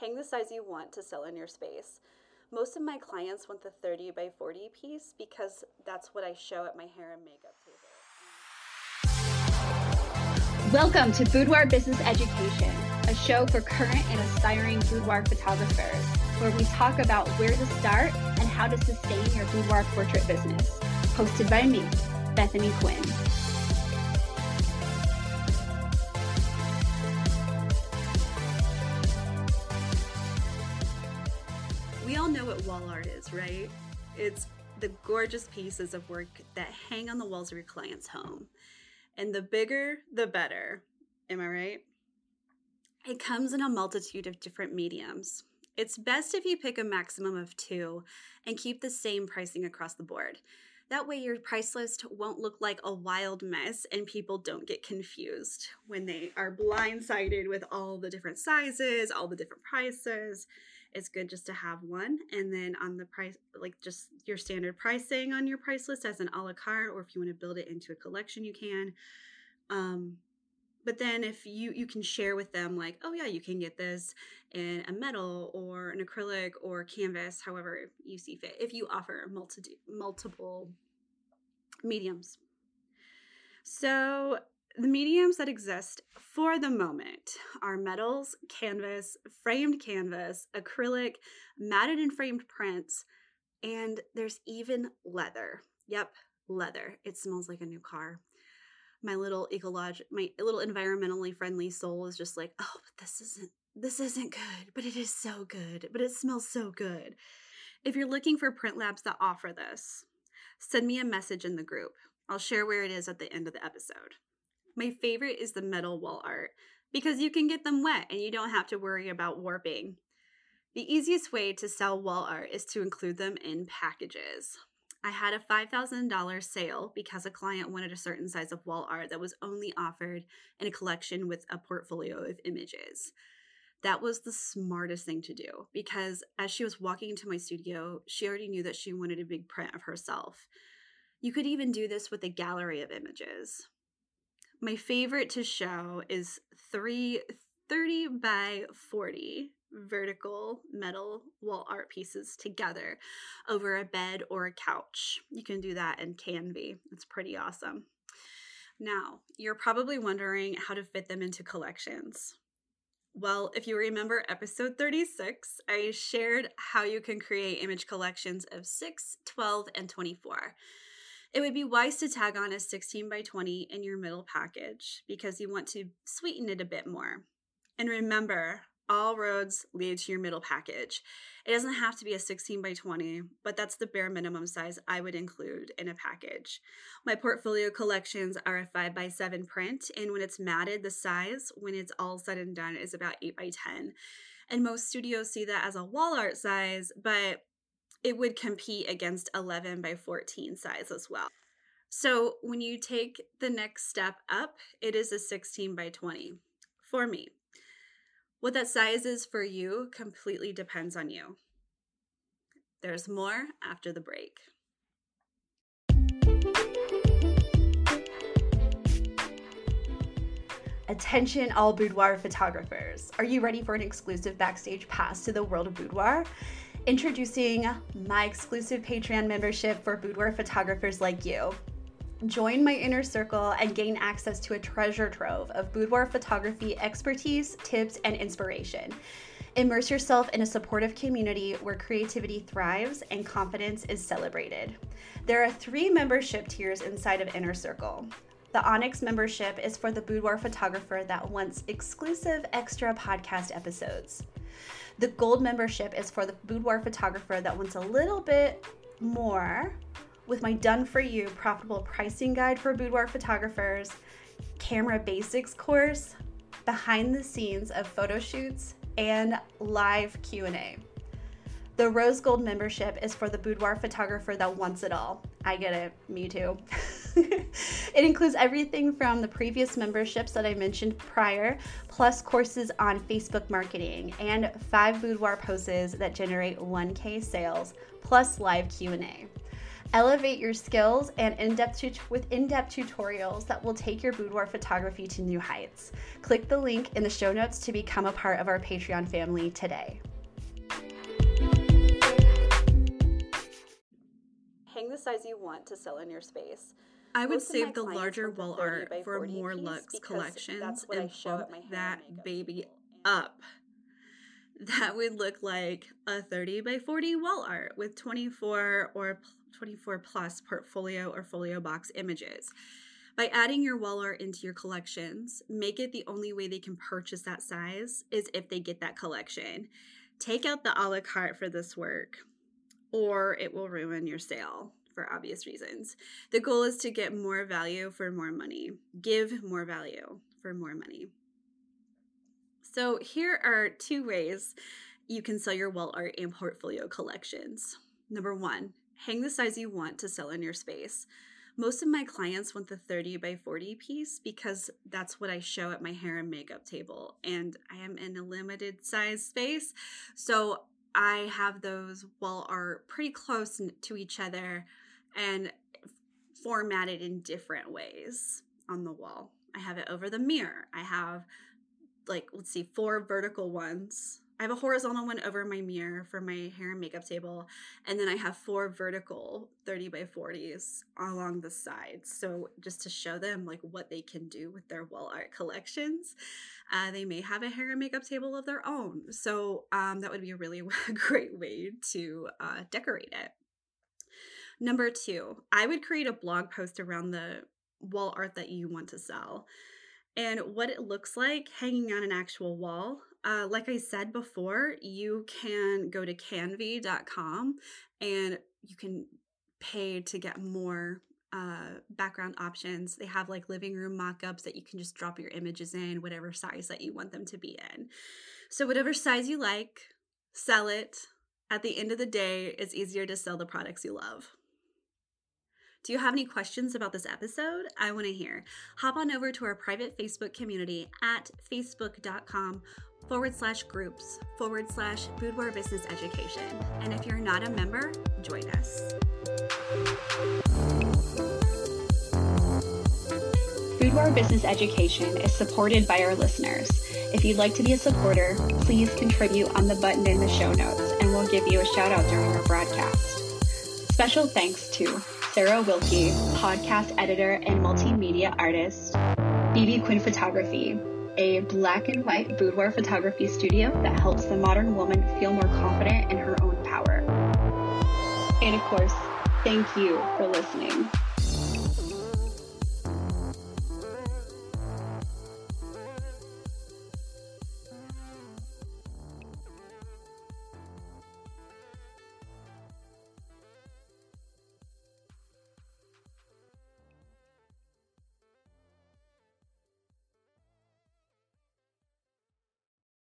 hang the size you want to sell in your space. Most of my clients want the 30 by 40 piece because that's what I show at my hair and makeup table. Welcome to Boudoir Business Education, a show for current and aspiring boudoir photographers, where we talk about where to start and how to sustain your boudoir portrait business. Hosted by me, Bethany Quinn. All know what wall art is, right? It's the gorgeous pieces of work that hang on the walls of your client's home. And the bigger, the better. Am I right? It comes in a multitude of different mediums. It's best if you pick a maximum of two and keep the same pricing across the board. That way, your price list won't look like a wild mess and people don't get confused when they are blindsided with all the different sizes, all the different prices it's good just to have one. And then on the price like just your standard pricing on your price list as an a la carte or if you want to build it into a collection you can. Um but then if you you can share with them like oh yeah you can get this in a metal or an acrylic or canvas however you see fit if you offer multi- multiple mediums. So the mediums that exist for the moment are metals, canvas, framed canvas, acrylic, matted and framed prints, and there's even leather. Yep, leather. It smells like a new car. My little ecologic, my little environmentally friendly soul is just like, oh, but this isn't this isn't good, but it is so good, but it smells so good. If you're looking for print labs that offer this, send me a message in the group. I'll share where it is at the end of the episode. My favorite is the metal wall art because you can get them wet and you don't have to worry about warping. The easiest way to sell wall art is to include them in packages. I had a $5,000 sale because a client wanted a certain size of wall art that was only offered in a collection with a portfolio of images. That was the smartest thing to do because as she was walking into my studio, she already knew that she wanted a big print of herself. You could even do this with a gallery of images. My favorite to show is three 30 by 40 vertical metal wall art pieces together over a bed or a couch. You can do that in Canvy. It's pretty awesome. Now, you're probably wondering how to fit them into collections. Well, if you remember episode 36, I shared how you can create image collections of 6, 12, and 24. It would be wise to tag on a 16 by 20 in your middle package because you want to sweeten it a bit more. And remember, all roads lead to your middle package. It doesn't have to be a 16 by 20, but that's the bare minimum size I would include in a package. My portfolio collections are a 5 by 7 print, and when it's matted, the size, when it's all said and done, is about 8 by 10. And most studios see that as a wall art size, but it would compete against 11 by 14 size as well. So when you take the next step up, it is a 16 by 20 for me. What that size is for you completely depends on you. There's more after the break. Attention, all boudoir photographers. Are you ready for an exclusive backstage pass to the world of boudoir? Introducing my exclusive Patreon membership for boudoir photographers like you. Join my inner circle and gain access to a treasure trove of boudoir photography expertise, tips, and inspiration. Immerse yourself in a supportive community where creativity thrives and confidence is celebrated. There are three membership tiers inside of Inner Circle. The Onyx membership is for the boudoir photographer that wants exclusive extra podcast episodes. The gold membership is for the boudoir photographer that wants a little bit more with my done for you profitable pricing guide for boudoir photographers, camera basics course, behind the scenes of photo shoots, and live Q&A. The rose gold membership is for the boudoir photographer that wants it all. I get it, me too. it includes everything from the previous memberships that I mentioned prior, plus courses on Facebook marketing and five boudoir poses that generate 1k sales, plus live Q&A. Elevate your skills and in-depth tut- with in-depth tutorials that will take your boudoir photography to new heights. Click the link in the show notes to become a part of our Patreon family today. Hang the size you want to sell in your space. I would save the larger wall art for more luxe collections and bump that baby up. That would look like a 30 by 40 wall art with 24 or 24 plus portfolio or folio box images. By adding your wall art into your collections, make it the only way they can purchase that size is if they get that collection. Take out the a la carte for this work, or it will ruin your sale for obvious reasons. The goal is to get more value for more money, give more value for more money. So, here are two ways you can sell your wall art and portfolio collections. Number one, hang the size you want to sell in your space. Most of my clients want the 30 by 40 piece because that's what I show at my hair and makeup table. And I am in a limited size space. So I have those wall art pretty close to each other and formatted in different ways on the wall. I have it over the mirror. I have like let's see four vertical ones I have a horizontal one over my mirror for my hair and makeup table, and then I have four vertical 30 by 40s along the sides. So just to show them like what they can do with their wall art collections. Uh, they may have a hair and makeup table of their own. So um, that would be a really great way to uh, decorate it. Number two, I would create a blog post around the wall art that you want to sell and what it looks like hanging on an actual wall. Uh, like I said before, you can go to canvy.com and you can pay to get more uh, background options. They have like living room mock ups that you can just drop your images in, whatever size that you want them to be in. So, whatever size you like, sell it. At the end of the day, it's easier to sell the products you love. Do you have any questions about this episode? I want to hear. Hop on over to our private Facebook community at facebook.com forward slash groups forward slash boudoir business education. And if you're not a member, join us. Boudoir Business Education is supported by our listeners. If you'd like to be a supporter, please contribute on the button in the show notes and we'll give you a shout out during our broadcast. Special thanks to Sarah Wilkie, podcast editor and multimedia artist, BB Quinn Photography, a black and white boudoir photography studio that helps the modern woman feel more confident in her own power. And of course, thank you for listening.